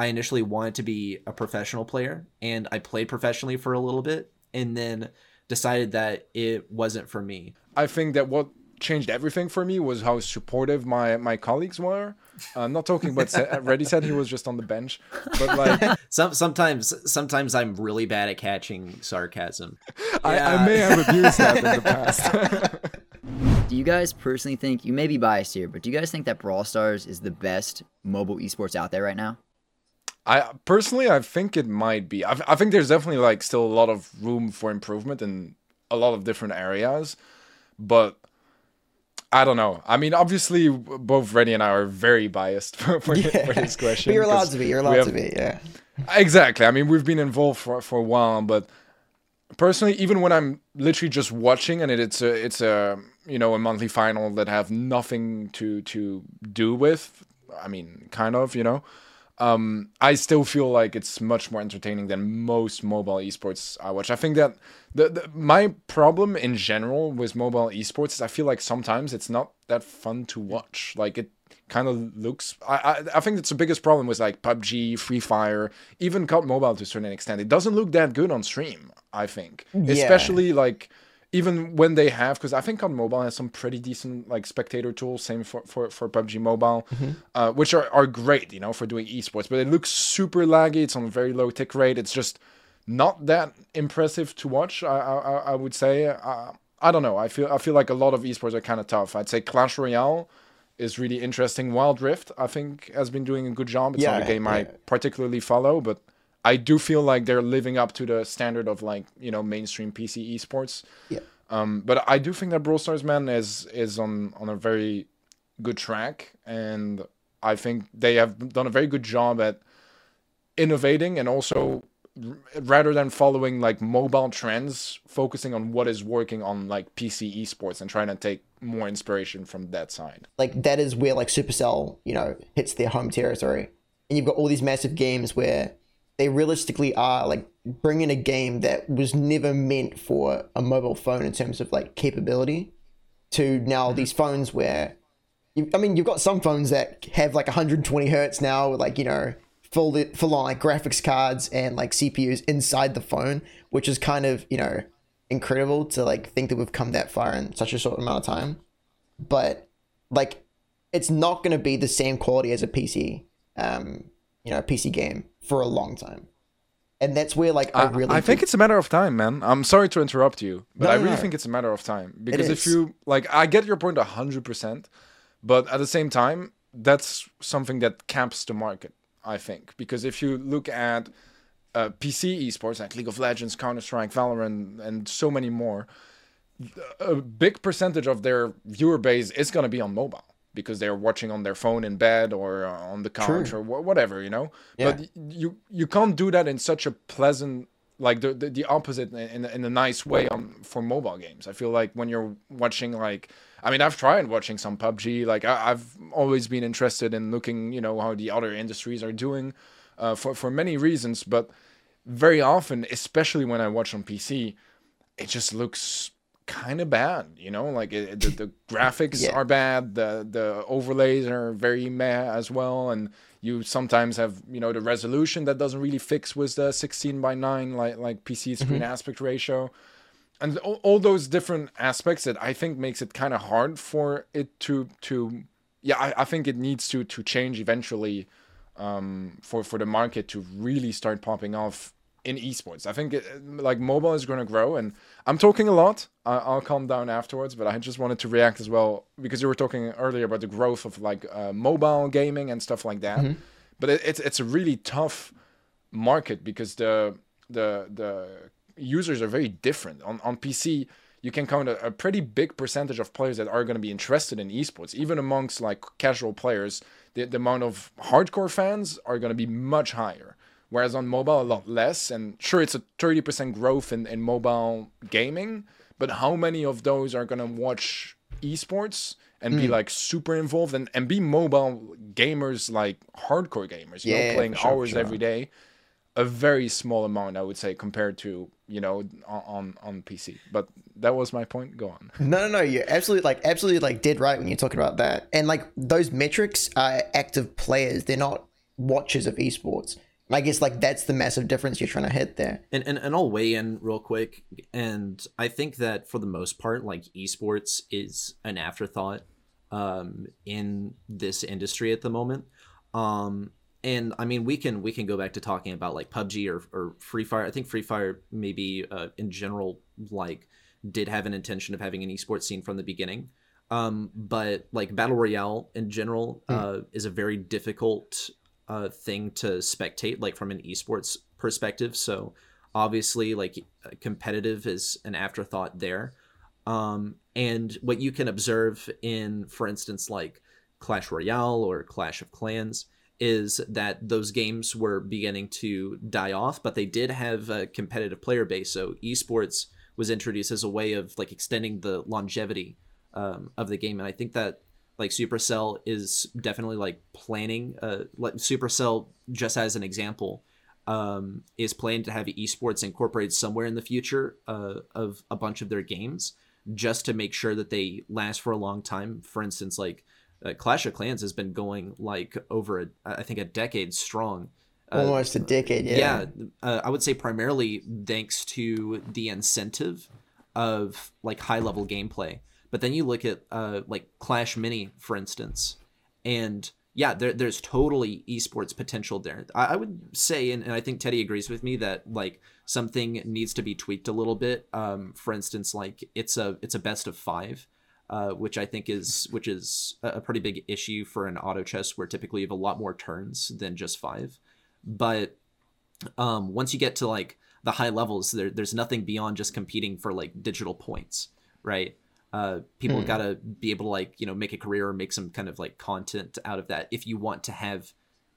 I initially wanted to be a professional player and I played professionally for a little bit and then decided that it wasn't for me. I think that what changed everything for me was how supportive my my colleagues were. I'm uh, not talking about ReddySet he was just on the bench, but like some sometimes sometimes I'm really bad at catching sarcasm. I, yeah. I may have abused that in the past. do you guys personally think you may be biased here, but do you guys think that Brawl Stars is the best mobile esports out there right now? I personally, I think it might be. I, I think there's definitely like still a lot of room for improvement in a lot of different areas, but I don't know. I mean, obviously, both Reddy and I are very biased for, for, yeah. for this question. But you're allowed to be. You're allowed have, to be. Yeah. Exactly. I mean, we've been involved for for a while, but personally, even when I'm literally just watching and it, it's a it's a you know a monthly final that have nothing to to do with. I mean, kind of, you know um, I still feel like it's much more entertaining than most mobile esports I watch. I think that the, the, my problem in general with mobile esports is I feel like sometimes it's not that fun to watch. Like it kind of looks. I, I I think that's the biggest problem with like PUBG, Free Fire, even COD Mobile to a certain extent. It doesn't look that good on stream. I think, yeah. especially like even when they have because i think on mobile has some pretty decent like spectator tools. Same for for, for pubg mobile mm-hmm. uh, which are, are great you know for doing esports but it looks super laggy. It's on a very low tick rate. It's just not that impressive to watch i i, I would say. Uh, i don't know. I feel i feel like a lot of esports are kind of tough. I'd say clash royale is really interesting. Wild rift i think has been doing a good job. It's yeah, not a game yeah. i particularly follow but I do feel like they're living up to the standard of like you know mainstream PC esports. Yeah. Um, but I do think that Brawl Stars man is is on on a very good track, and I think they have done a very good job at innovating and also rather than following like mobile trends, focusing on what is working on like PC esports and trying to take more inspiration from that side. Like that is where like Supercell, you know, hits their home territory, and you've got all these massive games where they realistically are like bringing a game that was never meant for a mobile phone in terms of like capability to now mm-hmm. these phones where you, I mean you've got some phones that have like 120 hertz now with like you know full full on like graphics cards and like CPUs inside the phone which is kind of you know incredible to like think that we've come that far in such a short amount of time but like it's not going to be the same quality as a PC um you know a PC game for a long time. And that's where like I, I really I think it's a matter of time, man. I'm sorry to interrupt you, but no, I really no. think it's a matter of time because if you like I get your point 100%, but at the same time that's something that caps the market, I think, because if you look at uh, PC esports like League of Legends, Counter Strike, Valorant, and so many more, a big percentage of their viewer base is going to be on mobile because they're watching on their phone in bed or uh, on the couch True. or wh- whatever, you know. Yeah. But you you can't do that in such a pleasant like the the, the opposite in, in a nice way on for mobile games. I feel like when you're watching like I mean I've tried watching some PUBG like I, have always been interested in looking you know how the other industries are doing uh, for for many reasons, but very often, especially when I watch on PC, it just looks kind of bad you know like it, the, the graphics yeah. are bad the the overlays are very meh as well and you sometimes have you know the resolution that doesn't really fix with the 16 by 9 like like pc screen mm-hmm. aspect ratio and all, all, those different aspects that i think makes it kind of hard for it to to yeah I, I think it needs to to change eventually um for for the market to really start popping off in esports. I think it, like mobile is going to grow, and I'm talking a lot. I, will calm down afterwards, but I just wanted to react as well because you were talking earlier about the growth of like uh, mobile gaming and stuff like that. Mm-hmm. But it, it's it's a really tough market because the the the users are very different on on PC. You can count a, a pretty big percentage of players that are going to be interested in esports, even amongst like casual players. The, the amount of hardcore fans are going to be much higher whereas on mobile a lot less. And sure, it's a 30% growth in, in mobile gaming, but how many of those are gonna watch esports and mm. be hmm. like super involved and, and be mobile gamers like hardcore gamers, you yeah, know, playing sure, hours sure. every day? A very small amount, I would say, compared to you know on on PC. But that was my point. Go on. No, no, no. You're absolutely like absolutely like dead right when you're talking about that. And like those metrics are active players. They're not watchers of esports. I guess like that's the massive difference you're trying to hit there. And, and and I'll weigh in real quick. And I think that for the most part, like esports is an afterthought um, in this industry at the moment. Um, and I mean, we can we can go back to talking about like PUBG or, or Free Fire. I think Free Fire maybe uh, in general like did have an intention of having an esports scene from the beginning. Um, but like battle royale in general hmm. uh, is a very difficult uh, thing to spectate, like from an esports perspective. So obviously, like competitive is an afterthought there. Um, and what you can observe in, for instance, like Clash Royale or Clash of Clans is that those games were beginning to die off, but they did have a competitive player base. So esports was introduced as a way of like extending the longevity um, of the game, and I think that like Supercell is definitely like planning. Uh, like Supercell, just as an example, um, is planning to have esports incorporated somewhere in the future uh, of a bunch of their games, just to make sure that they last for a long time. For instance, like uh, Clash of Clans has been going like over a, I think a decade strong. Uh, Almost a decade, yeah. Yeah, uh, I would say primarily thanks to the incentive of like high level gameplay but then you look at uh, like Clash Mini, for instance, and yeah, there, there's totally esports potential there. I, I would say, and, and, I think Teddy agrees with me that like something needs to be tweaked a little bit. Um, for instance, like it's a it's a best of five, uh, which I think is which is a pretty big issue for an auto chess where typically you have a lot more turns than just five. But um, once you get to like the high levels, there, there's nothing beyond just competing for like digital points, right? Uh, people hmm. got to be able to like you know make a career or make some kind of like content out of that if you want to have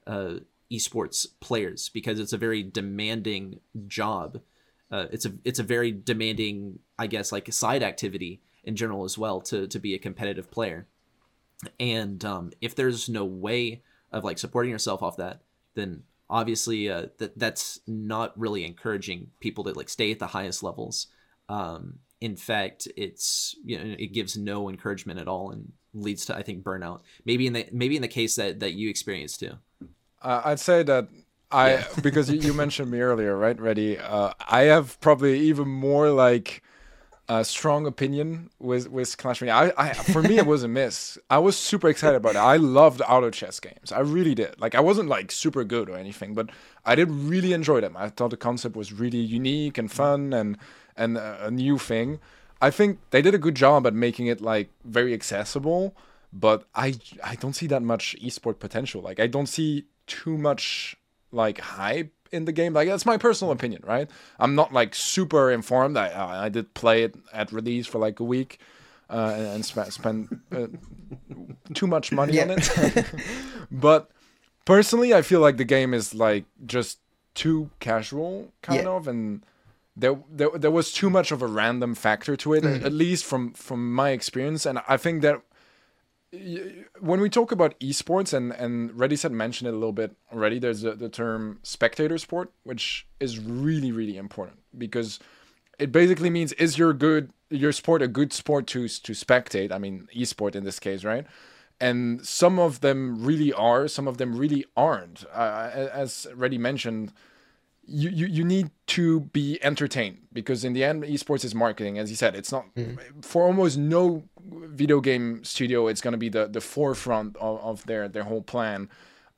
uh, esports players because it's a very demanding job. Uh, it's a it's a very demanding i guess like side activity in general as well to to be a competitive player. And um, if there's no way of like supporting yourself off that then obviously uh, that that's not really encouraging people to like stay at the highest levels. Um, in fact it's you know it gives no encouragement at all and leads to i think burnout. Maybe in the maybe in the case that that you experienced too. Uh, i'd say that i yeah. because you mentioned me earlier right Reddy uh, i have probably even more like a strong opinion with with clash royale. I, I for me it was a miss. I was super excited about it. I loved auto chess games. I really did. Like i wasn't like super good or anything but i did really enjoy them. I thought the concept was really unique and fun and and a new thing. I think they did a good job at making it like very accessible, but I I don't see that much esport potential. Like I don't see too much like hype in the game. Like that's my personal opinion, right? I'm not like super informed. I I did play it at release for like a week. Uh, and sp- spend uh, too much money yeah. on it. but personally, I feel like the game is like just too casual, kind yeah. of, and there, there there was too much of a random factor to it, mm. at least from from my experience. And I think that when we talk about esports, and and ReddySet mentioned it a little bit already. There's a, the term spectator sport, which is really really important because it basically means is your good your sport a good sport to to spectate? I mean, esport in this case, right? And some of them really are, some of them really aren't. Uh, as Reddy mentioned you, you, you need to be entertained because in the end esports is marketing as you said. It's not mm. for almost no video game studio it's going to be the, the forefront of, of their, their whole plan.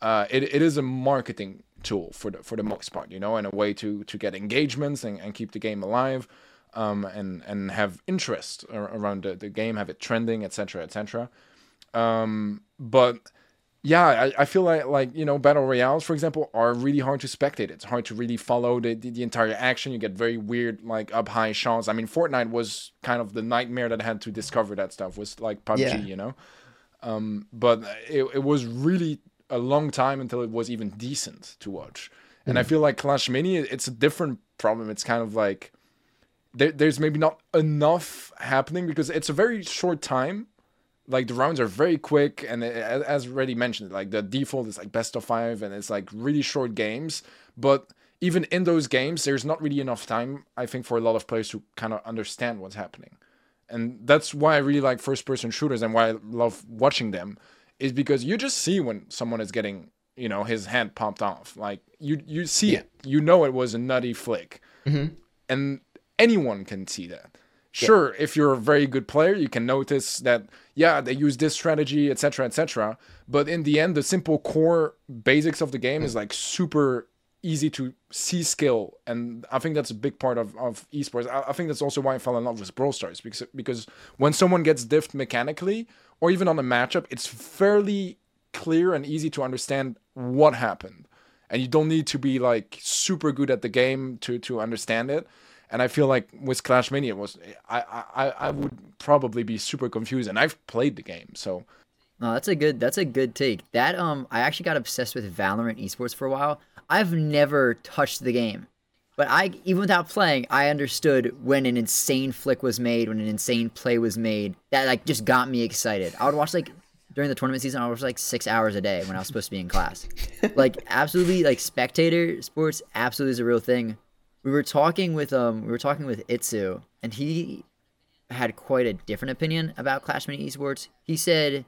Uh, it, it is a marketing tool for the for the most part you know and a way to to get engagements and, and keep the game alive um, and and have interest around the, the game have it trending etc etc um, but yeah, I, I feel like like you know battle royales, for example, are really hard to spectate. It's hard to really follow the, the, the entire action. You get very weird like up high shots. I mean, Fortnite was kind of the nightmare that had to discover that stuff. Was like PUBG, yeah. you know. Um, but it, it was really a long time until it was even decent to watch. Mm. And I mm. feel like Clash Mini, it's a different problem. It's kind of like there, there's maybe not enough happening because it's a very short time like the rounds are very quick and it, as already mentioned like the default is like best of five and it's like really short games but even in those games there's not really enough time i think for a lot of players to kind of understand what's happening and that's why i really like first person shooters and why i love watching them is because you just see when someone is getting you know his hand popped off. Like you you see yeah. it, you know it was a nutty flick, mm-hmm. and anyone can see that. Sure, if you're a very good player, you can notice that yeah they use this strategy, etc., etc. But in the end, the simple core basics of the game mm-hmm. is like super easy to see skill, and I think that's a big part of, of esports. I, I, think that's also why I fell in love with Brawl Stars because because when someone gets diffed mechanically or even on a matchup, it's fairly clear and easy to understand what happened, and you don't need to be like super good at the game to to understand it. And I feel like with Clash Mini, it was I I I would probably be super confused, and I've played the game, so. No, that's a good that's a good take. That um I actually got obsessed with Valorant esports for a while. I've never touched the game. But I even without playing, I understood when an insane flick was made, when an insane play was made. That like just got me excited. I would watch like during the tournament season, I was like six hours a day when I was supposed to be in class. like absolutely, like spectator sports absolutely is a real thing. We were talking with um, we were talking with Itsu, and he had quite a different opinion about Clash Mini Esports. He said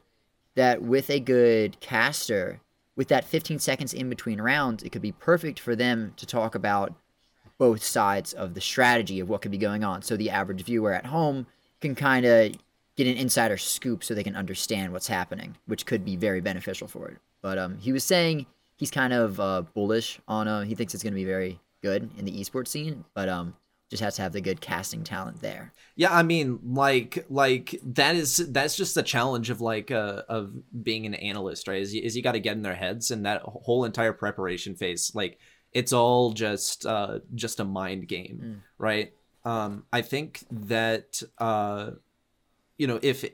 that with a good caster, with that 15 seconds in between rounds, it could be perfect for them to talk about both sides of the strategy of what could be going on. So the average viewer at home can kind of get an insider scoop so they can understand what's happening, which could be very beneficial for it. But um, he was saying he's kind of uh, bullish on uh, he thinks it's going to be very good in the esports scene, but um, just has to have the good casting talent there. Yeah, I mean, like, like that is that's just the challenge of like uh, of being an analyst, right? Is you, is you got to get in their heads, and that whole entire preparation phase, like it's all just uh just a mind game mm. right um i think that uh you know if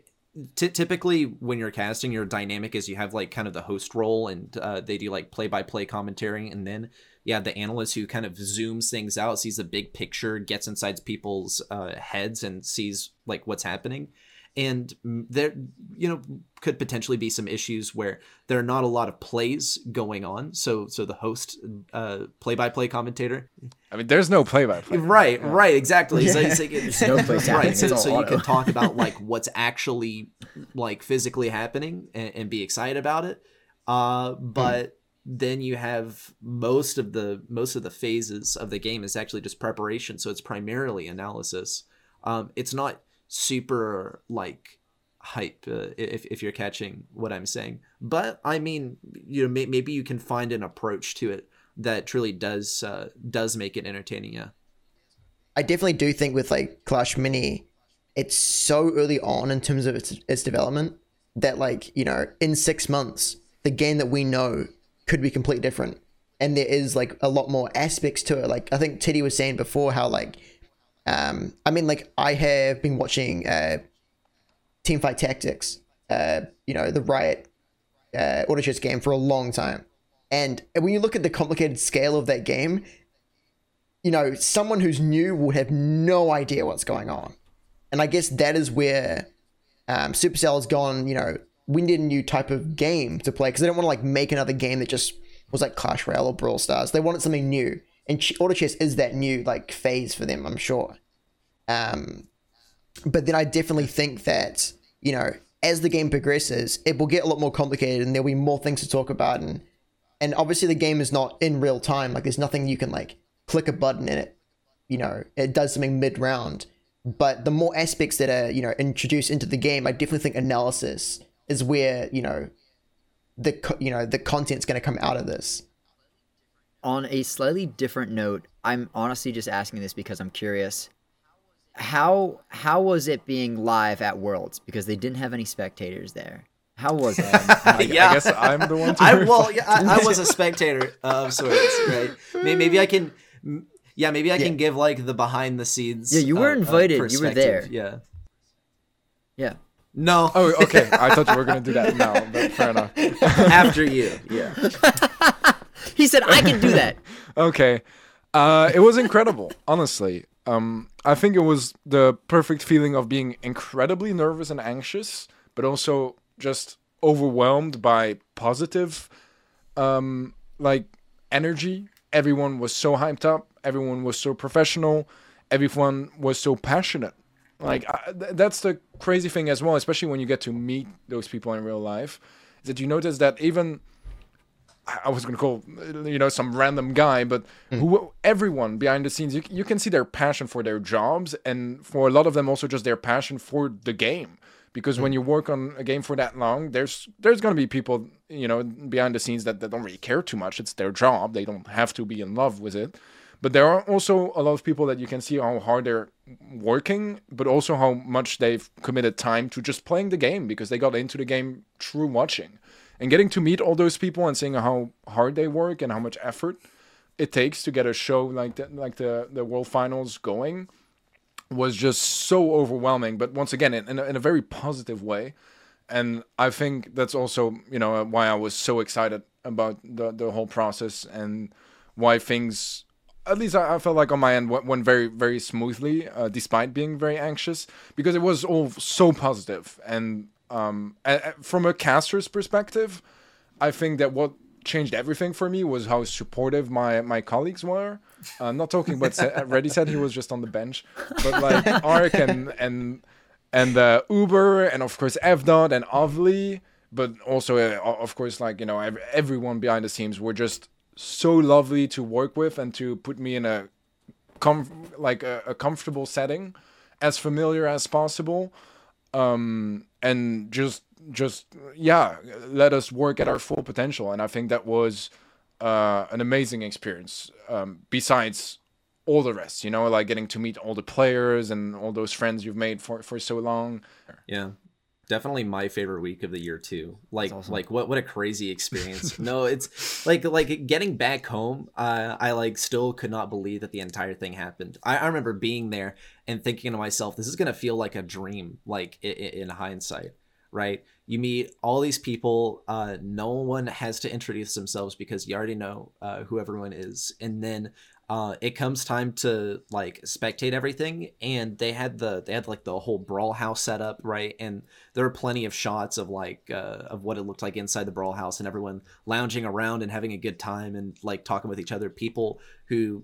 t- typically when you're casting your dynamic is you have like kind of the host role and uh, they do like play by play commentary and then yeah the analyst who kind of zooms things out sees the big picture gets inside people's uh, heads and sees like what's happening and there you know could potentially be some issues where there are not a lot of plays going on. So so the host uh play-by-play commentator. I mean there's no play-by-play. Right yeah. right exactly. So, so, no right so, so you can talk about like what's actually like physically happening and, and be excited about it. Uh but mm. then you have most of the most of the phases of the game is actually just preparation. So it's primarily analysis. Um it's not super like hype uh, if, if you're catching what i'm saying. But i mean you know may, maybe you can find an approach to it that truly does uh, does make it entertaining yeah. I definitely do think with like clash mini it's so early on in terms of its, its development that like you know in six months the game that we know could be completely different. And there is like a lot more aspects to it. Like i think teddy was saying before how like um, I mean, like I have been watching uh, Teamfight Tactics, uh, you know, the Riot uh, auto chess game for a long time, and when you look at the complicated scale of that game, you know, someone who's new would have no idea what's going on, and I guess that is where um, Supercell has gone. You know, we need a new type of game to play because they don't want to like make another game that just was like Clash Royale or Brawl Stars. They wanted something new and auto chess is that new like phase for them, I'm sure. Um, but then I definitely think that you know as the game progresses, it will get a lot more complicated, and there'll be more things to talk about, and and obviously the game is not in real time. Like there's nothing you can like click a button in it, you know, it does something mid round. But the more aspects that are you know introduced into the game, I definitely think analysis is where you know the you know the content's going to come out of this on a slightly different note, I'm honestly just asking this because I'm curious. How how was it being live at Worlds? Because they didn't have any spectators there. How was it? yeah, I guess I'm the one. To I well, yeah, I, I, was a spectator of sorts, right? Maybe I can, yeah, maybe I yeah. can give like the behind the scenes. Yeah, you were uh, invited. you were there. Yeah. Yeah. No. Oh, okay. I thought you were gonna do that now, but fair enough. After you, yeah. He said, "I can do that." okay, uh, it was incredible. honestly, um, I think it was the perfect feeling of being incredibly nervous and anxious, but also just overwhelmed by positive, um, like energy. Everyone was so hyped up. Everyone was so professional. Everyone was so passionate. Like I, th- that's the crazy thing as well, especially when you get to meet those people in real life, is that you notice that even I was gonna call you know some random guy, but mm. who everyone behind the scenes, you, you can see their passion for their jobs, and for a lot of them also just their passion for the game. Because mm. when you work on a game for that long, there's there's gonna be people you know behind the scenes that, that don't really care too much. It's their job; they don't have to be in love with it. But there are also a lot of people that you can see how hard they're working, but also how much they've committed time to just playing the game because they got into the game through watching and getting to meet all those people and seeing how hard they work and how much effort it takes to get a show like the, like the the World Finals going was just so overwhelming. But once again, in, in a, in a very positive way, and I think that's also you know why I was so excited about the the whole process and why things at least I, felt like on my end went, went very very smoothly uh, despite being very anxious because it was all so positive and um, from a caster's perspective, I think that what changed everything for me was how supportive my my colleagues were. Uh, not talking about ReddySet he was just on the bench, but like Ark and and and uh, Uber and of course FDOT and Ovly, but also uh, of course like you know everyone behind the scenes were just so lovely to work with and to put me in a com- like a, a comfortable setting, as familiar as possible um, and just just yeah, let us work at our full potential. And I think that was uh, an amazing experience. Um, besides all the rest, you know, like getting to meet all the players and all those friends you've made for for so long. Yeah, definitely my favorite week of the year too. Like awesome. like what what a crazy experience. No it's like like getting back home uh, i like still could not believe that the entire thing happened. I, I remember being there and thinking to myself this is gonna feel like a dream like in, in hindsight right? You meet all these people uh, no one has to introduce themselves because you already know uh, who everyone is. And then uh, it comes time to like spectate everything and they had the they had like the whole brawl house set up right? And there were plenty of shots of like uh, of what it looked like inside the brawl house and everyone lounging around and having a good time and like talking with each other. People who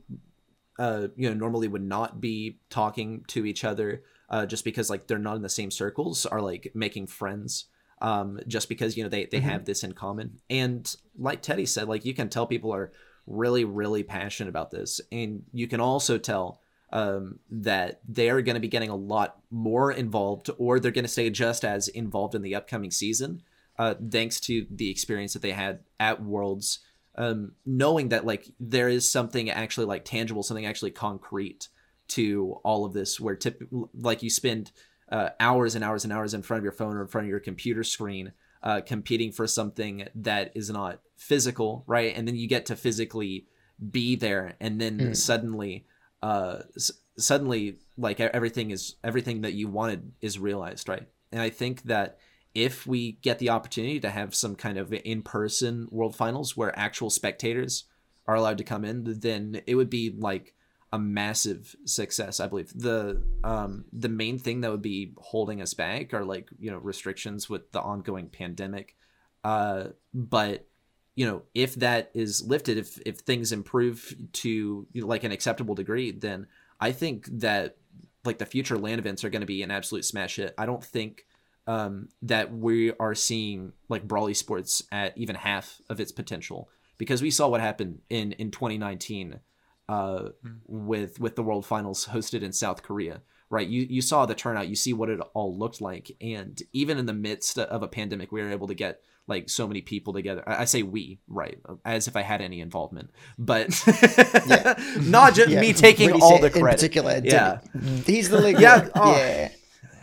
uh, you know normally would not be talking to each other uh, just because like they're not in the same circles are like making friends um, just because you know they, they mm-hmm. have this in common. And like teddy said like you can tell people are really, really passionate about this. And you can also tell um, that they are going to be getting a lot more involved, or they're going to stay just as involved in the upcoming season, uh, thanks to the experience that they had at Worlds. Um, knowing that like there is something actually like tangible, something actually concrete to all of this, where tip like you spend uh, hours and hours and hours in front of your phone or in front of your computer screen uh, competing for something that is not physical, right? And then you get to physically be there, and then mm. suddenly, uh, s- suddenly, like everything is everything that you wanted is realized, right? And I think that if we get the opportunity to have some kind of in-person World Finals where actual spectators are allowed to come in, then it would be like a massive success i believe. The um the main thing that would be holding us back are like you know restrictions with the ongoing pandemic. Uh but you know if that is lifted if if things improve to you know, like an acceptable degree then i think that like the future land events are going to be an absolute smash hit. I don't think um that we are seeing like brawl esports at even half of its potential. Because we saw what happened in in 2019 uh, mm. with with the World Finals hosted in South Korea. Right, you you saw the turnout, you see what it all looked like, and even in the midst of a pandemic, we were able to get like so many people together. I, I say we, right, as if I had any involvement, but not just yeah. me taking all the credit. In particular, yeah, he's the league. Yeah, oh. yeah.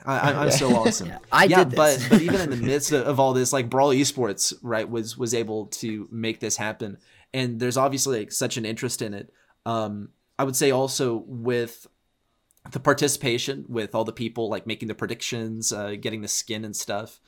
I, am so awesome. yeah, I yeah, did this. but but even in the midst of, of, all this, like Brawl Esports, right, was was able to make this happen, and there's obviously like such an interest in it. Um, I would say also with the participation with all the people like making the predictions, uh, getting the skin and stuff.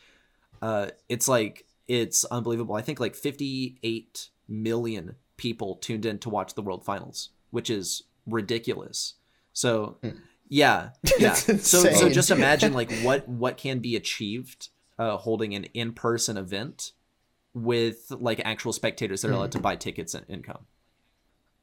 Uh, it's like it's unbelievable. I think like 58 million people tuned in to watch the World Finals, which is ridiculous. So hmm. yeah, yeah. so so just imagine like what what can be achieved uh, holding an in person event with like actual spectators that are allowed to hmm. buy tickets and income.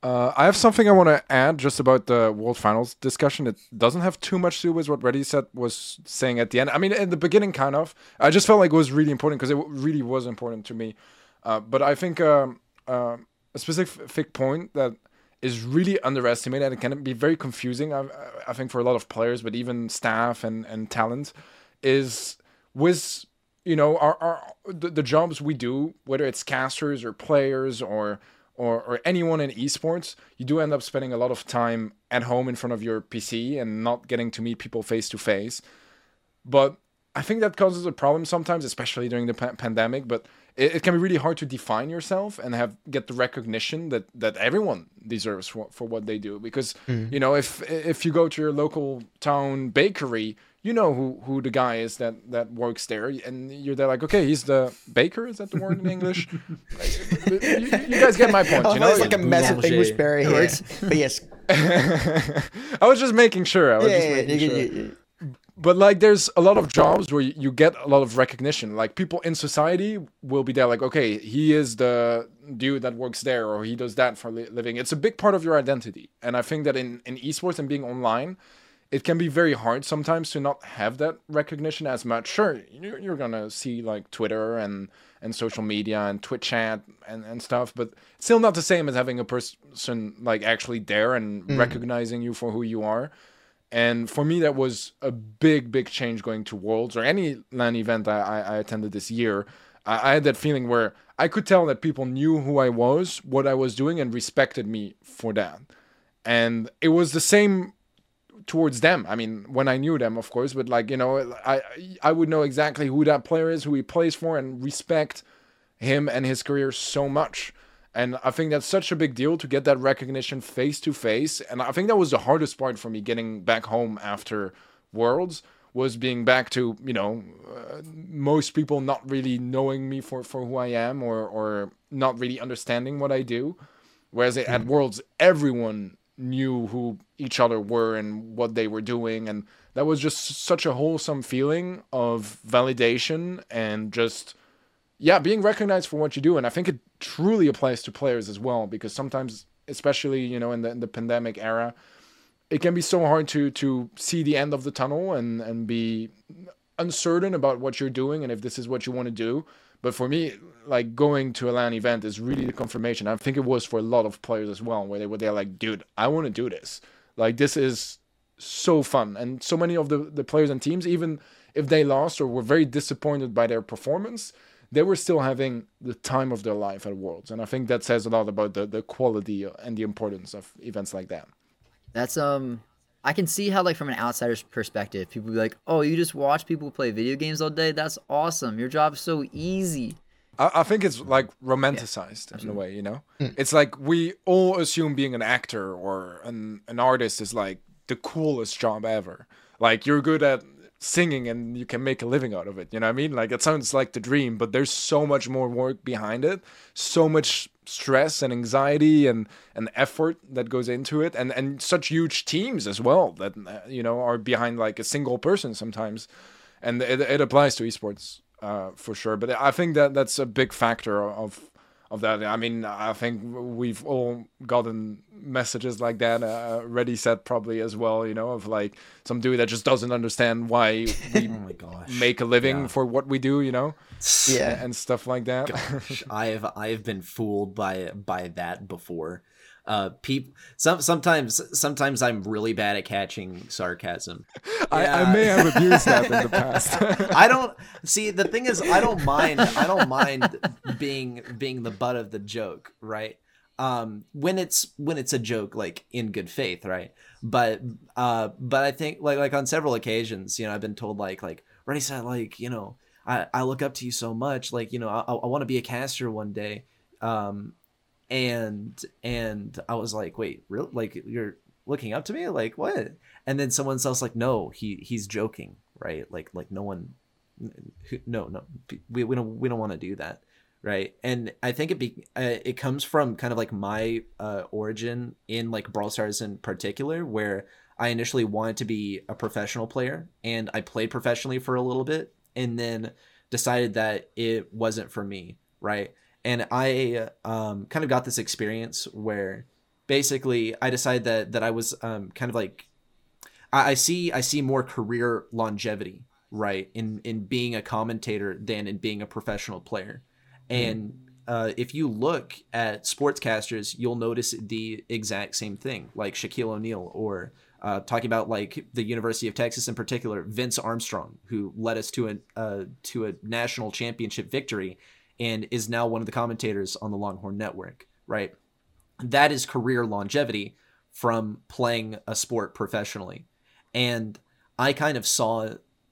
Uh, I have something I want to add just about the World Finals discussion. It doesn't have too much to do with what ReddySet was saying at the end. I mean, in the beginning, kind of. I just felt like it was really important because it really was important to me. Uh, but I think um, uh, a specific point that is really underestimated and can be very confusing. I, I think for a lot of players, but even staff and and talent, is with you know our, our the, the jobs we do, whether it's casters or players or or, or anyone in esports, you do end up spending a lot of time at home in front of your PC and not getting to meet people face to face. But I think that causes a problem sometimes, especially during the pa- pandemic. But it, it, can be really hard to define yourself and have get the recognition that that everyone deserves for, for what they do. Because mm. you know, if if you go to your local town bakery, you know who who the guy is that that works there, and you're there like, okay, he's the baker. Is that the word in English? you, you, guys get my point. You know, it's like a massive English barrier here. but yes, I was just making sure. I was yeah, just making yeah, sure. Yeah, but like there's a lot of jobs where you get a lot of recognition like people in society will be there like okay he is the dude that works there or he does that for a living it's a big part of your identity and i think that in in esports and being online it can be very hard sometimes to not have that recognition as much. Sure, you're, gonna see like Twitter and and social media and Twitch chat and, and stuff, but still not the same as having a person like actually there and mm. recognizing you for who you are. And for me, that was a big, big change going to Worlds or any LAN event I, I attended this year. I, I had that feeling where I could tell that people knew who I was, what I was doing, and respected me for that. And it was the same towards them. I mean, when I knew them, of course, but like you know, I I would know exactly who that player is, who he plays for, and respect him and his career so much. And I think that's such a big deal to get that recognition face to face. And I think that was the hardest part for me getting back home after Worlds was being back to you know uh, most people not really knowing me for for who I am or or not really understanding what I do. Whereas mm. at Worlds, everyone knew who each other were and what they were doing and that was just such a wholesome feeling of validation and just yeah being recognized for what you do and i think it truly applies to players as well because sometimes especially you know in the, in the pandemic era it can be so hard to to see the end of the tunnel and and be uncertain about what you're doing and if this is what you want to do but for me, like going to a LAN event is really the confirmation. I think it was for a lot of players as well, where they were there like, dude, I want to do this. Like this is so fun. And so many of the, the players and teams, even if they lost or were very disappointed by their performance, they were still having the time of their life at Worlds. And I think that says a lot about the, the quality and the importance of events like that. That's um I can see how, like, from an outsider's perspective, people be like, "Oh, you just watch people play video games all day. That's awesome. Your job is so easy." I, I think it's like romanticized yeah, in a way, you know. Mm. It's like we all assume being an actor or an an artist is like the coolest job ever. Like you're good at singing and you can make a living out of it. You know what I mean? Like it sounds like the dream, but there's so much more work behind it, so much stress and anxiety and and effort that goes into it, and and such huge teams as well that uh, you know are behind like a single person sometimes, and it, it applies to esports uh, for sure. But I think that that's a big factor of of that. I mean, I think we've all gotten messages like that. Uh, ReddySet probably as well, you know, of like some dude that just doesn't understand why we oh make a living yeah. for what we do, you know, yeah, and stuff like that. Gosh, I have I have been fooled by by that before uh peep some sometimes sometimes i'm really bad at catching sarcasm. I, yeah. I may have abused that in the past. I don't see the thing is i don't mind i don't mind being being the butt of the joke right? Um when it's when it's a joke like in good faith right? But uh but i think like like on several occasions you know i've been told like like Reddy said like you know i i look up to you so much like you know i, I want to be a caster one day. Um and and I was like, wait, real? Like you're looking up to me? Like what? And then someone else like, no, he he's joking, right? Like like no one, no no, we we don't we don't want to do that, right? And I think it be uh, it comes from kind of like my uh, origin in like Brawl Stars in particular, where I initially wanted to be a professional player, and I played professionally for a little bit, and then decided that it wasn't for me, right? And I um, kind of got this experience where basically I decided that that I was um, kind of like I, I see I see more career longevity right in in being a commentator than in being a professional player, and uh, if you look at sportscasters, you'll notice the exact same thing, like Shaquille O'Neal or uh, talking about like the University of Texas in particular, Vince Armstrong, who led us to a uh, to a national championship victory, and is now one of the commentators on the Longhorn Network. Right, that is career longevity from playing a sport professionally, and I kind of saw.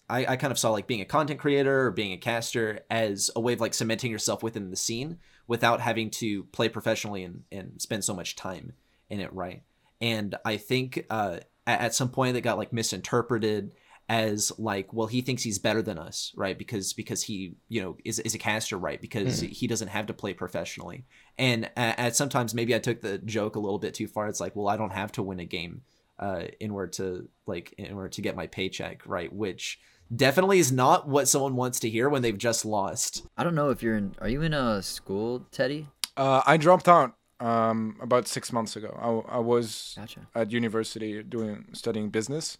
I, I kind of saw like being a content creator or being a caster as a way of like cementing yourself within the scene without having to play professionally and, and spend so much time in it right and i think uh, at some point that got like misinterpreted as like well he thinks he's better than us right because because he you know is, is a caster right because mm. he doesn't have to play professionally and at, at, sometimes maybe i took the joke a little bit too far it's like well i don't have to win a game uh in order to like in order to get my paycheck right which definitely is not what someone wants to hear when they've just lost i don't know if you're in are you in a school teddy uh i dropped out um, about six months ago. I, I was gotcha. at university doing studying business.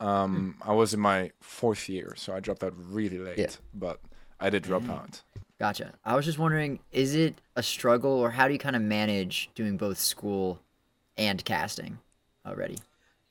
Um, I was in my fourth year, so I dropped out really late. Yeah. But I did drop mm. out. Gotcha. I was just wondering, is it a struggle, or how do you kind of manage doing both school and casting already?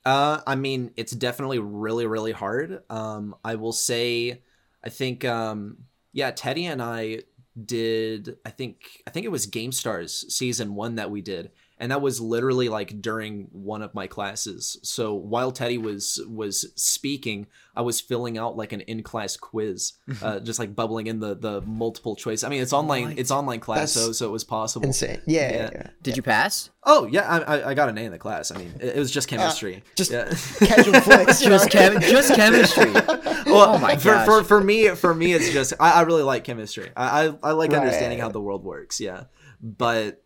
Uh, I mean, it's definitely really, really hard. Um, I will say, I think, um, yeah, Teddy and I did I think I think it was Game Stars season one that we did, and that was literally like during one of my classes. So while Teddy was was speaking, I was filling out like an in class quiz, uh, just like bubbling in the the multiple choice. I mean, it's online it's online class, so so it was possible. Insane. Yeah. yeah. yeah, yeah. Did you pass? Oh yeah, I, I got an A in the class. I mean, it, it was just uh, chemistry. Uh, just yeah. casual flex. just chem- just chemistry. well, oh my for, for, for me for me it's just I, I really like chemistry. I I, I like right. understanding how the world works. Yeah, but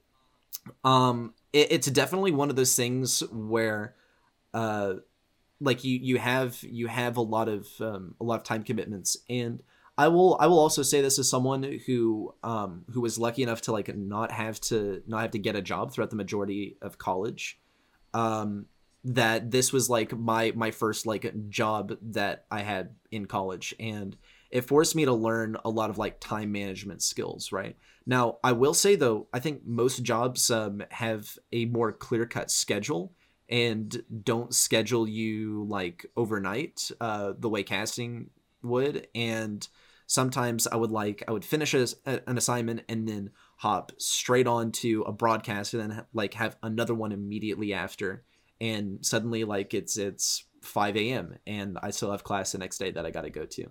um it, it's definitely one of those things where uh like you you have you have a lot of um, a lot of time commitments. And I will I will also say this as someone who um who was lucky enough to like not have to not have to get a job throughout the majority of college um that this was like my my first like job that I had in college. And it forced me to learn a lot of like time management skills right now i will say though i think most jobs um, have a more clear cut schedule and don't schedule you like overnight uh, the way casting would. And sometimes i would like i would finish a, an assignment and then hop straight on to a broadcast and then like have another one immediately after. And suddenly like it's it's 5 a.m and i still have class the next day that i gotta go to.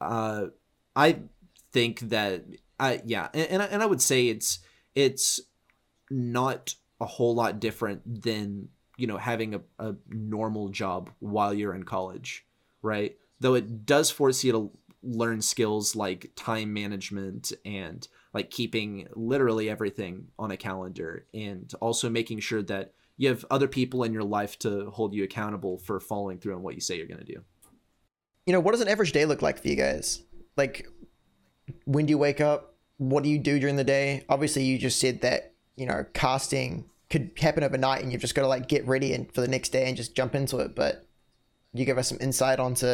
Uh, I think that I yeah, and and I, and I would say it's it's not a whole lot different than you know having a, a normal job while you're in college, right? Though it does force you to learn skills like time management and like keeping literally everything on a calendar and also making sure that you have other people in your life to hold you accountable for following through on what you say you're going to do you know, what does an average day look like for you guys? Like, when do you wake up? What do you do during the day? Obviously, you just said that, you know, casting could happen overnight and you've just got to like get ready and for the next day and just jump into it. But you give us some insight onto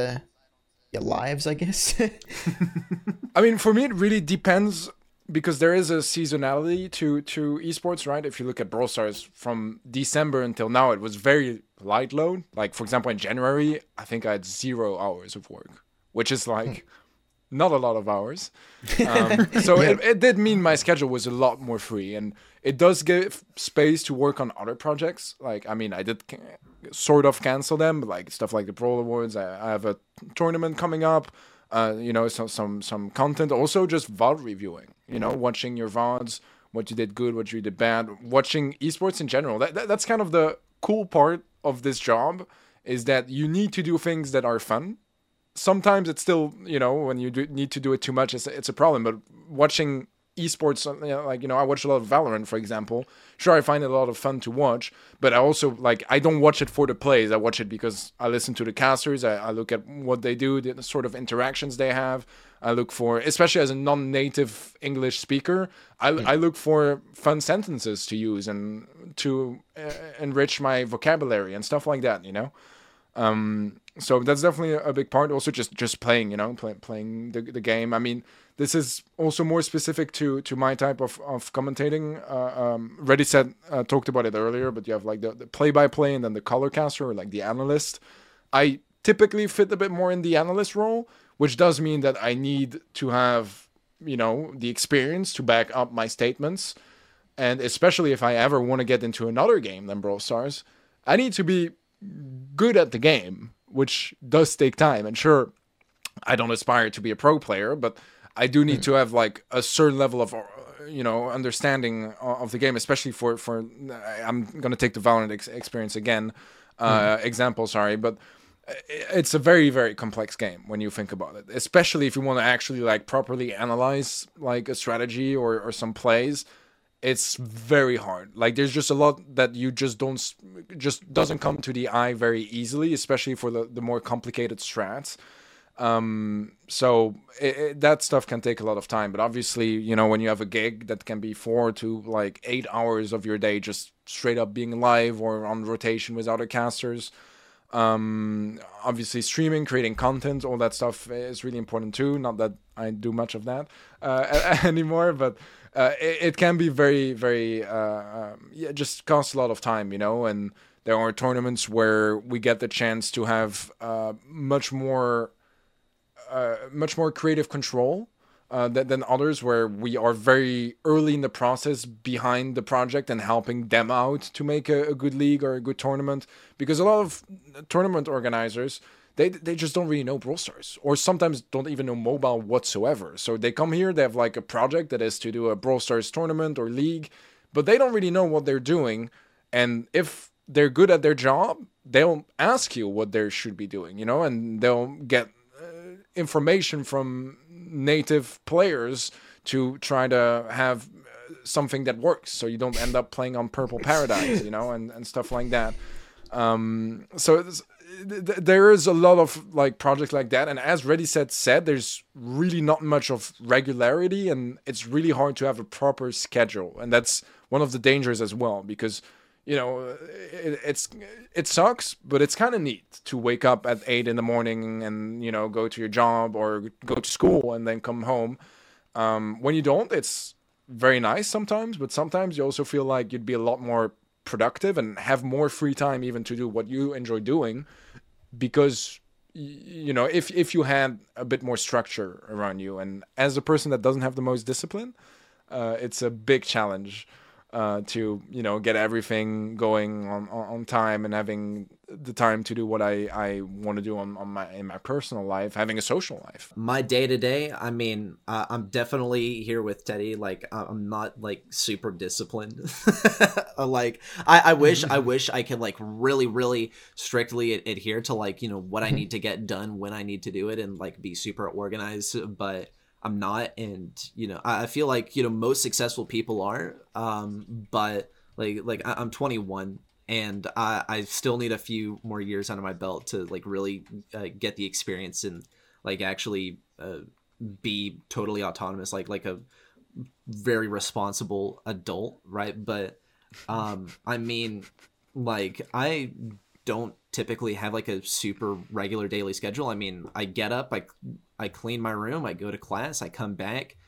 your lives, I guess? I mean, for me, it really depends because there is a seasonality to to esports, right? If you look at Brawl Stars from December until now, it was very light load. Like for example, in January, I think I had zero hours of work, which is like hmm. Not a lot of hours. Um, so yeah. it, it did mean my schedule was a lot more free, and it does give space to work on other projects. Like I mean, I did sort of cancel them, but like stuff like the Pro Awards. I, I have a tournament coming up uh, you know, some some some content. Also, just VOD reviewing. You know, watching your VODs, what you did good, what you did bad. Watching esports in general. That, that that's kind of the cool part of this job is that you need to do things that are fun. Sometimes it's still, you know, when you do, need to do it too much, it's, it's a problem. But watching esports you know, like you know i watch a lot of valorant for example sure i find it a lot of fun to watch but i also like i don't watch it for the plays i watch it because i listen to the casters i, I look at what they do the sort of interactions they have i look for especially as a non-native english speaker i, mm. I look for fun sentences to use and to uh, enrich my vocabulary and stuff like that you know Um, so that's definitely a big part. Also, just just playing, you know, play, playing the, the game. I mean, this is also more specific to to my type of of commentating. Uh, um, ReddySet uh, talked about it earlier, but you have like the, the play by play and then the color caster or like the analyst. I typically fit a bit more in the analyst role, which does mean that I need to have you know the experience to back up my statements, and especially if I ever want to get into another game than Brawl Stars, I need to be good at the game, which does take time. And sure, I don't aspire to be a pro player, but I do need mm. to have like a certain level of uh, you know understanding of the game, especially for for I'm gonna take the Valorant ex- experience again uh, mm. example. Sorry, but it's a very very complex game when you think about it especially if you want to actually like properly analyze like a strategy or, or some plays it's very hard like there's just a lot that you just don't just doesn't come to the eye very easily especially for the, the more complicated strats um, so it, it, that stuff can take a lot of time. But obviously, you know, when you have a gig that can be four to like eight hours of your day just straight up being live or on rotation with other casters, um, obviously streaming, creating content, all that stuff is really important too. Not that I do much of that uh, anymore, but uh, it, it, can be very, very, uh, um, yeah, just costs a lot of time, you know, and there are tournaments where we get the chance to have uh, much more uh, much more creative control uh, than, than others, where we are very early in the process behind the project and helping them out to make a, a good league or a good tournament. Because a lot of tournament organizers, they they just don't really know Brawl Stars, or sometimes don't even know mobile whatsoever. So they come here, they have like a project that is to do a Brawl Stars tournament or league, but they don't really know what they're doing. And if they're good at their job, they'll ask you what they should be doing, you know, and they'll get information from native players to try to have something that works so you don't end up playing on purple paradise you know and, and stuff like that um, so th- there is a lot of like projects like that and as ReddySet said there's really not much of regularity and it's really hard to have a proper schedule and that's one of the dangers as well because you know, it, it's it sucks, but it's kind of neat to wake up at eight in the morning and you know go to your job or go to school and then come home. Um, when you don't, it's very nice sometimes, but sometimes you also feel like you'd be a lot more productive and have more free time even to do what you enjoy doing, because you know if if you had a bit more structure around you. And as a person that doesn't have the most discipline, uh, it's a big challenge uh, to you know get everything going on, on time and having the time to do what I, I want to do on, on my in my personal life, having a social life. My day to day, I mean, uh, I'm definitely here with Teddy. Like I'm not like super disciplined. like I, I wish I wish I could like really really strictly adhere to like you know what I need to get done when I need to do it and like be super organized, but I'm not, and you know, I, feel like you know most successful people are, um, but like like I, am 21 and I, I still need a few more years under my belt to like really uh, get the experience and like actually uh, be totally autonomous, like like a very responsible adult, right? But um, I mean, like I don't typically have like a super regular daily schedule. I mean, I get up, I I clean my room, I go to class, I come back,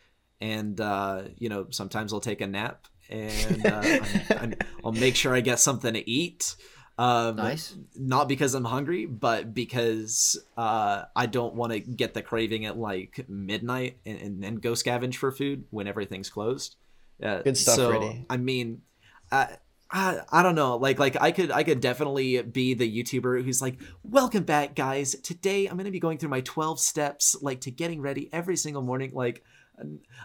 and uh, you know sometimes I'll take a nap, and uh, i will make sure I get something to eat. Um, nice. Not because I'm hungry, but because uh, I don't want to get the craving at like midnight and, then go scavenge for food when everything's closed. Uh, Good stuff, so, Reddy. I mean, uh, I, I don't know like like i could i could definitely be the youtuber who's like welcome back guys. Today i'm gonna be going through my 12 steps like to getting ready every single morning. Like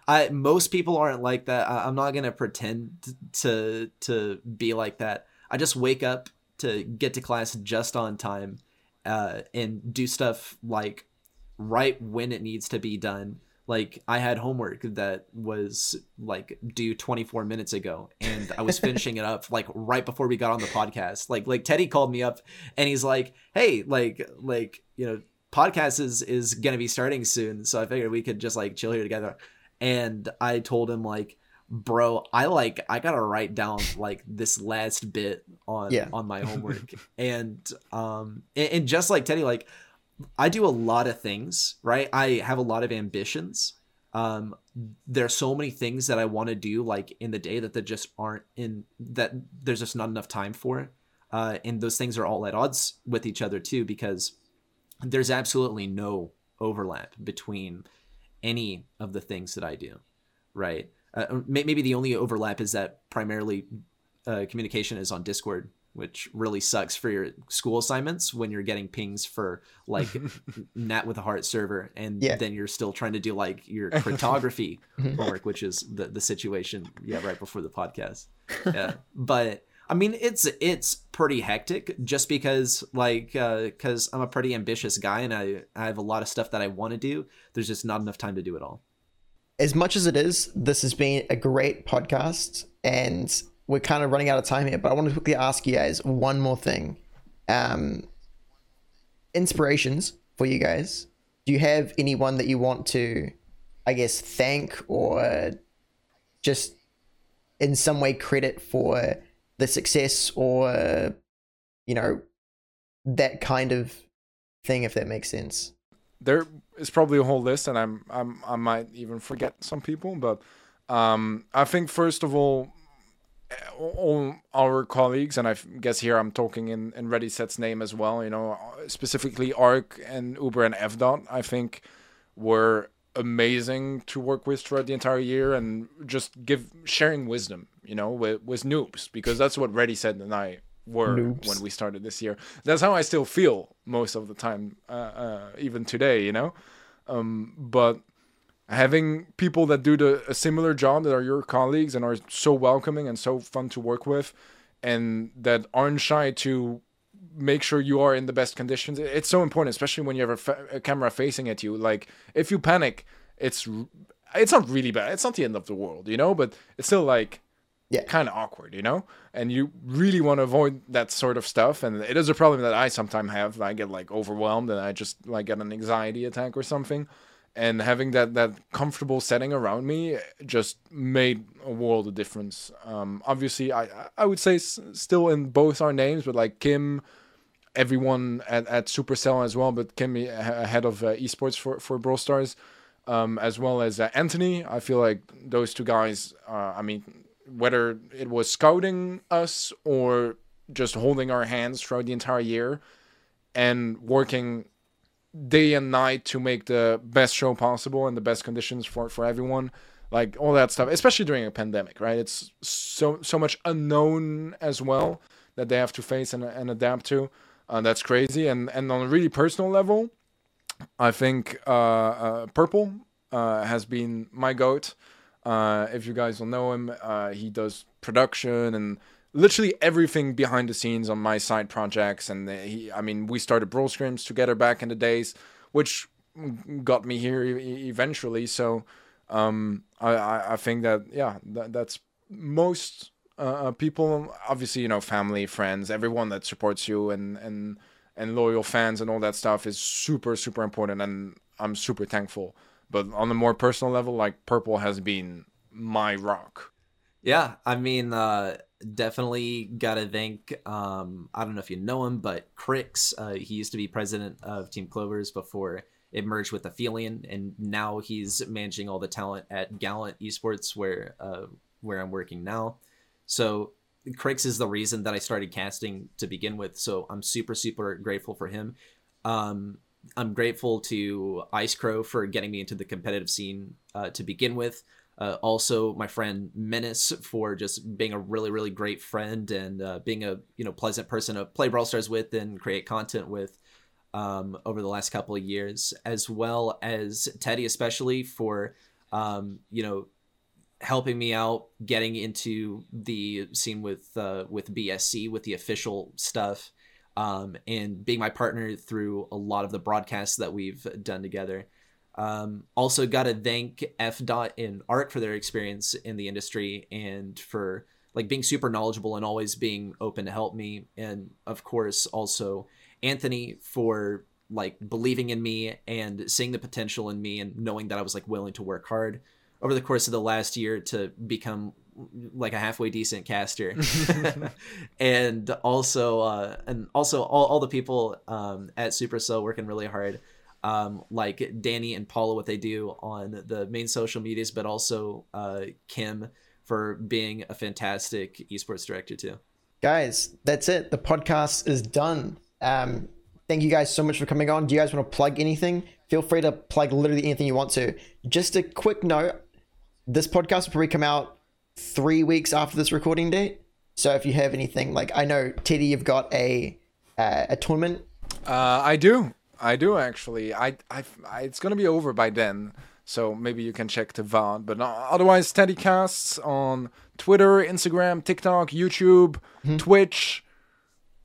i most people aren't like that. I, i'm not gonna pretend to to be like that. I just wake up to get to class just on time uh, and do stuff like right when it needs to be done like i had homework that was like due 24 minutes ago and i was finishing it up like right before we got on the podcast. Like like teddy called me up and he's like hey like like you know podcast is is gonna be starting soon so i figured we could just like chill here together. And i told him like bro i like i gotta write down like this last bit on Yeah. on my homework. And um and, and just like teddy like i do a lot of things right? I have a lot of ambitions. Um there's so many things that i want to do like in the day that that just aren't in that there's just not enough time for. Uh and those things are all at odds with each other too because there's absolutely no overlap between any of the things that I do, right? Uh, maybe the only overlap is that primarily uh, communication is on Discord, which really sucks for your school assignments when you're getting pings for like Nat with a heart server, and Yeah. then you're still trying to do like your cryptography mm-hmm. homework, which is the the situation. Yeah, right before the podcast. Yeah, but. I mean, it's it's pretty hectic just because like uh, because I'm a pretty ambitious guy and I I have a lot of stuff that I want to do. There's just not enough time to do it all. as much as it is, this has been a great podcast, and we're kind of running out of time here. But I want to quickly ask you guys one more thing: um, inspirations for you guys. Do you have anyone that you want to, I guess, thank or just in some way credit for the success or you know that kind of thing, if that makes sense? there is probably a whole list, and I'm I'm I might even forget some people, but um, I think first of all, all our colleagues, and I guess here I'm talking in in ReddySet's name as well. You know, specifically Arc and Uber and FDOT, I think were amazing to work with throughout the entire year and just give sharing wisdom you know with, with noobs because that's what ReddySet and i were Noobs. when we started this year that's how i still feel most of the time uh, uh, even today you know um, but having people that do the a similar job that are your colleagues and are so welcoming and so fun to work with and that aren't shy to make sure you are in the best conditions it's so important especially when you have a, fa- a camera facing at you. Like if you panic it's r- it's not really bad it's not the end of the world you know but it's still like Yeah. kind of awkward you know? And you really want to avoid that sort of stuff and it is a problem that i sometimes have i get like overwhelmed and i just like get an anxiety attack or something and having that that comfortable setting around me just made a world of difference. Um obviously i i would say s- still in both our names but like kim everyone at, at supercell as well but kim eh, ahead of uh, esports for for brawl stars um as well as uh, anthony. I feel like those two guys uh, i mean whether it was scouting us or just holding our hands throughout the entire year and working day and night to make the best show possible and the best conditions for for everyone like all that stuff especially during a pandemic right? It's so so much unknown as well that they have to face and, and adapt to. Uh, that's crazy. And and on a really personal level i think uh, uh purple uh has been my goat. Uh if you guys don't know him uh he does production and literally everything behind the scenes on my side projects and he i mean we started brawl scrims together back in the days which got me here e- eventually. So um i i, I think that yeah that, that's most uh, uh, people obviously you know family friends everyone that supports you and and and loyal fans and all that stuff is super super important and i'm super thankful. But on a more personal level like purple has been my rock Yeah, I mean, uh, definitely gotta thank. Um, I don't know if you know him, but Crix. Uh, he used to be president of Team Clovers before it merged with Aphelion, and now he's managing all the talent at Gallant Esports, where uh, where I'm working now. So Crix is the reason that I started casting to begin with. So I'm super super grateful for him. Um, I'm grateful to Ice Crow for getting me into the competitive scene uh, to begin with. Uh, also, my friend Menace for just being a really, really great friend and uh, being a you know pleasant person to play Brawl Stars with and create content with um, over the last couple of years, as well as Teddy, especially for um, you know helping me out getting into the scene with uh, with BSC with the official stuff um, and being my partner through a lot of the broadcasts that we've done together. Um, also, got to thank F Dot and Arc for their experience in the industry and for like being super knowledgeable and always being open to help me. And of course, also Anthony for like believing in me and seeing the potential in me and knowing that I was like willing to work hard. over the course of the last year to become like a halfway decent caster and also uh and also all, all the people um at supercell working really hard um like danny and paula what they do on the main social medias but also uh kim for being a fantastic esports director too. Guys that's it. The podcast is done. Um thank you guys so much for coming on. Do you guys want to plug anything? Feel free to plug literally anything you want to. Just a quick note this podcast will probably come out three weeks after this recording date. So if you have anything like I know Teddy, you've got a uh, a tournament. Uh, I do, I do actually. I, I, I, it's gonna be over by then, so maybe you can check the VOD. But otherwise, TeddieCasts on Twitter, Instagram, TikTok, YouTube, mm-hmm. Twitch.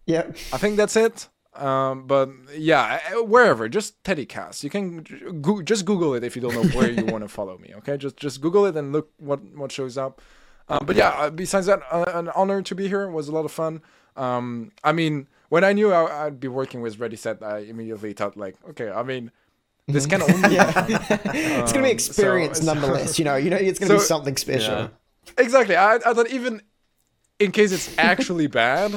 Yeah, I think that's it. Um, but yeah, wherever, just TeddieCast. You can go- just Google it if you don't know where you want to follow me. Okay, just just Google it and look what what shows up. Um, but yeah, uh, besides that, uh, an honor to be here. It was a lot of fun. Um, I mean, when I knew I, would be working with ReddySet, I immediately thought like, okay, I mean, this can only yeah. it's gonna be um, experience so, nonetheless. you know, you know, it's gonna so, be something special. Yeah. Exactly. I, I thought even in case it's actually bad,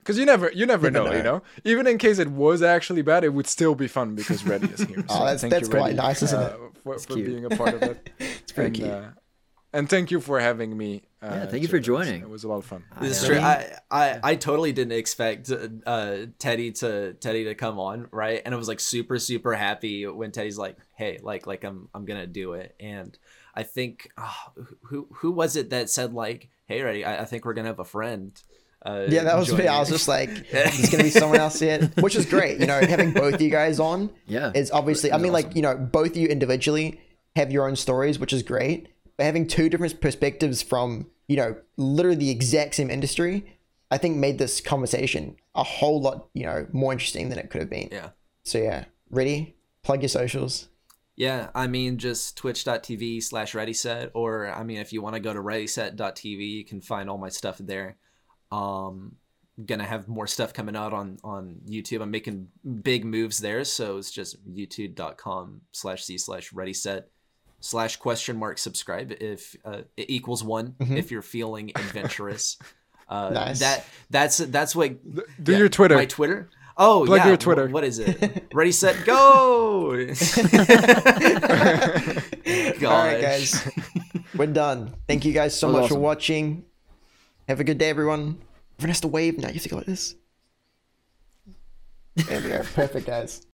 because you never you never know, know, you know. Even in case it was actually bad, it would still be fun because Reddy is here. So oh, that's that's quite Ready, nice, isn't uh, it? For, for being a part of it. it's pretty and, cute. Uh, and thank you for having me. Uh, yeah, thank you for joining. It was a lot of fun. This is true. I, I, I totally didn't expect uh, Teddy to Teddy to come on, right? And I was like super super happy when Teddy's like, "Hey, like like I'm I'm gonna do it." And I think oh, who who was it that said like, "Hey, Reddy? I, I think we're gonna have a friend." Uh, yeah, that was me. I was just like, there's gonna be someone else here, which is great. You know, having both you guys on, yeah, is obviously. I mean, awesome. like you know, both of you individually have your own stories, which is great but having two different perspectives from you know literally the exact same industry i think made this conversation a whole lot you know more interesting than it could have been. Yeah. So yeah. Reddy? Plug your socials. Yeah i mean just twitch.tv slash reddyset or i mean if you want to go to reddyset.tv you can find all my stuff there. Um gonna have more stuff coming out on on youtube. I'm making big moves there so it's just youtube.com slash c slash reddyset slash question mark subscribe if uh, it equals one mm-hmm. if you're feeling adventurous. Uh, nice. That that's that's what. Do yeah, your Twitter. My Twitter. Oh Plug yeah. your Twitter. What is it? Ready, set, go. All right, guys. We're done. Thank you guys so much awesome. for watching. Have a good day, everyone. Everyone has to wave now. You have to go like this. There we go. Perfect, guys.